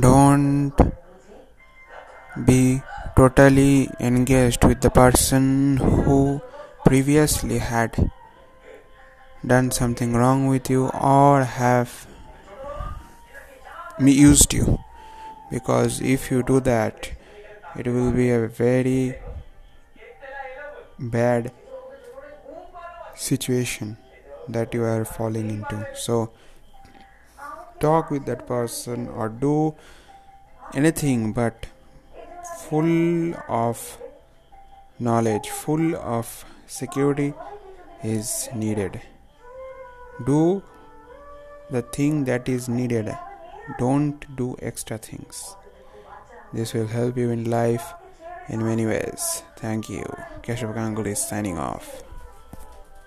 don't be totally engaged with the person who previously had done something wrong with you or have used you. Because if you do that it will be a very bad situation that you are falling into. So talk with that person or do anything but full of knowledge full of security is needed. Do the thing that is needed. Don't do extra things. This will help you in life in many ways. Thank you. Keshav ganguly is signing off